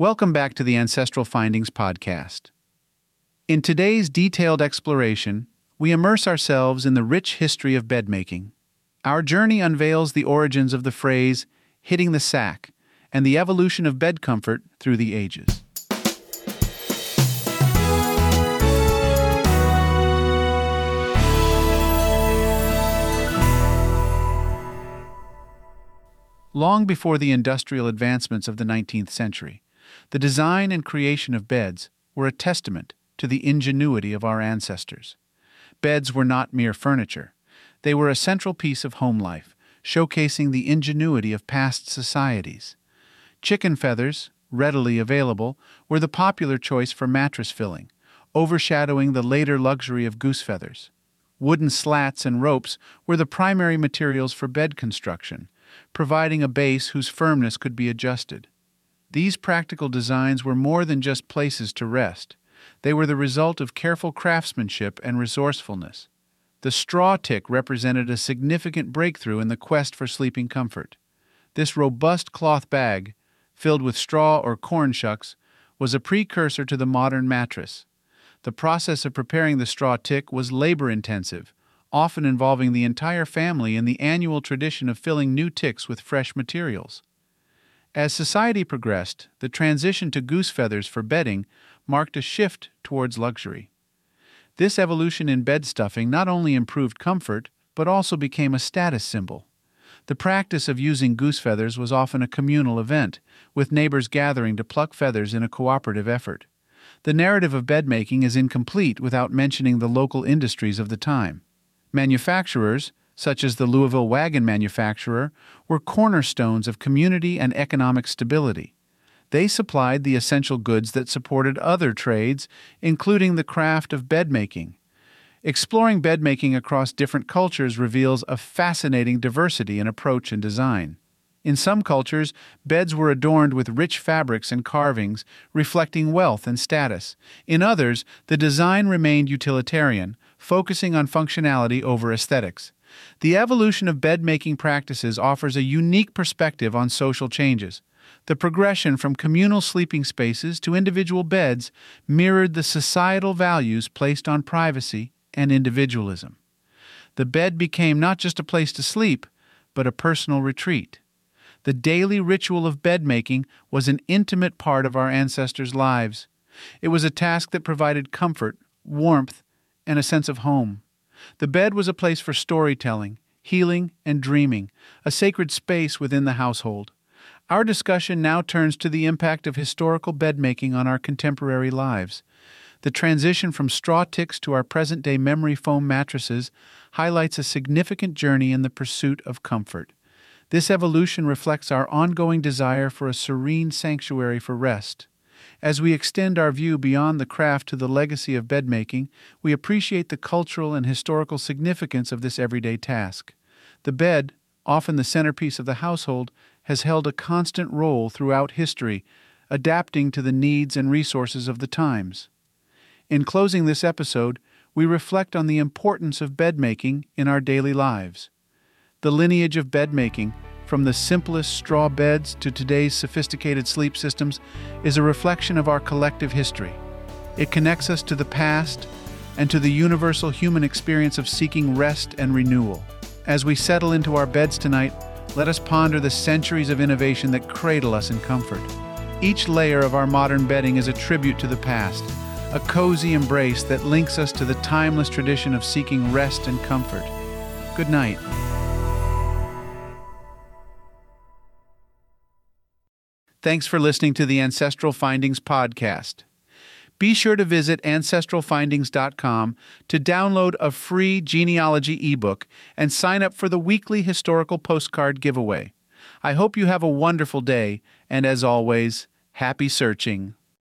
Welcome back to the Ancestral Findings Podcast. In today's detailed exploration, we immerse ourselves in the rich history of bedmaking. Our journey unveils the origins of the phrase hitting the sack and the evolution of bed comfort through the ages. Long before the industrial advancements of the 19th century, the design and creation of beds were a testament to the ingenuity of our ancestors. Beds were not mere furniture, they were a central piece of home life, showcasing the ingenuity of past societies. Chicken feathers, readily available, were the popular choice for mattress filling, overshadowing the later luxury of goose feathers. Wooden slats and ropes were the primary materials for bed construction, providing a base whose firmness could be adjusted. These practical designs were more than just places to rest. They were the result of careful craftsmanship and resourcefulness. The straw tick represented a significant breakthrough in the quest for sleeping comfort. This robust cloth bag, filled with straw or corn shucks, was a precursor to the modern mattress. The process of preparing the straw tick was labor intensive, often involving the entire family in the annual tradition of filling new ticks with fresh materials. As society progressed, the transition to goose feathers for bedding marked a shift towards luxury. This evolution in bed stuffing not only improved comfort, but also became a status symbol. The practice of using goose feathers was often a communal event, with neighbors gathering to pluck feathers in a cooperative effort. The narrative of bed making is incomplete without mentioning the local industries of the time. Manufacturers, such as the Louisville wagon manufacturer, were cornerstones of community and economic stability. They supplied the essential goods that supported other trades, including the craft of bed making. Exploring bed making across different cultures reveals a fascinating diversity in approach and design. In some cultures, beds were adorned with rich fabrics and carvings, reflecting wealth and status. In others, the design remained utilitarian, focusing on functionality over aesthetics. The evolution of bed making practices offers a unique perspective on social changes. The progression from communal sleeping spaces to individual beds mirrored the societal values placed on privacy and individualism. The bed became not just a place to sleep, but a personal retreat. The daily ritual of bed making was an intimate part of our ancestors' lives. It was a task that provided comfort, warmth, and a sense of home. The bed was a place for storytelling, healing, and dreaming, a sacred space within the household. Our discussion now turns to the impact of historical bedmaking on our contemporary lives. The transition from straw ticks to our present day memory foam mattresses highlights a significant journey in the pursuit of comfort. This evolution reflects our ongoing desire for a serene sanctuary for rest. As we extend our view beyond the craft to the legacy of bedmaking, we appreciate the cultural and historical significance of this everyday task. The bed, often the centerpiece of the household, has held a constant role throughout history, adapting to the needs and resources of the times. In closing this episode, we reflect on the importance of bedmaking in our daily lives. The lineage of bedmaking from the simplest straw beds to today's sophisticated sleep systems, is a reflection of our collective history. It connects us to the past and to the universal human experience of seeking rest and renewal. As we settle into our beds tonight, let us ponder the centuries of innovation that cradle us in comfort. Each layer of our modern bedding is a tribute to the past, a cozy embrace that links us to the timeless tradition of seeking rest and comfort. Good night. Thanks for listening to the Ancestral Findings podcast. Be sure to visit ancestralfindings.com to download a free genealogy ebook and sign up for the weekly historical postcard giveaway. I hope you have a wonderful day, and as always, happy searching.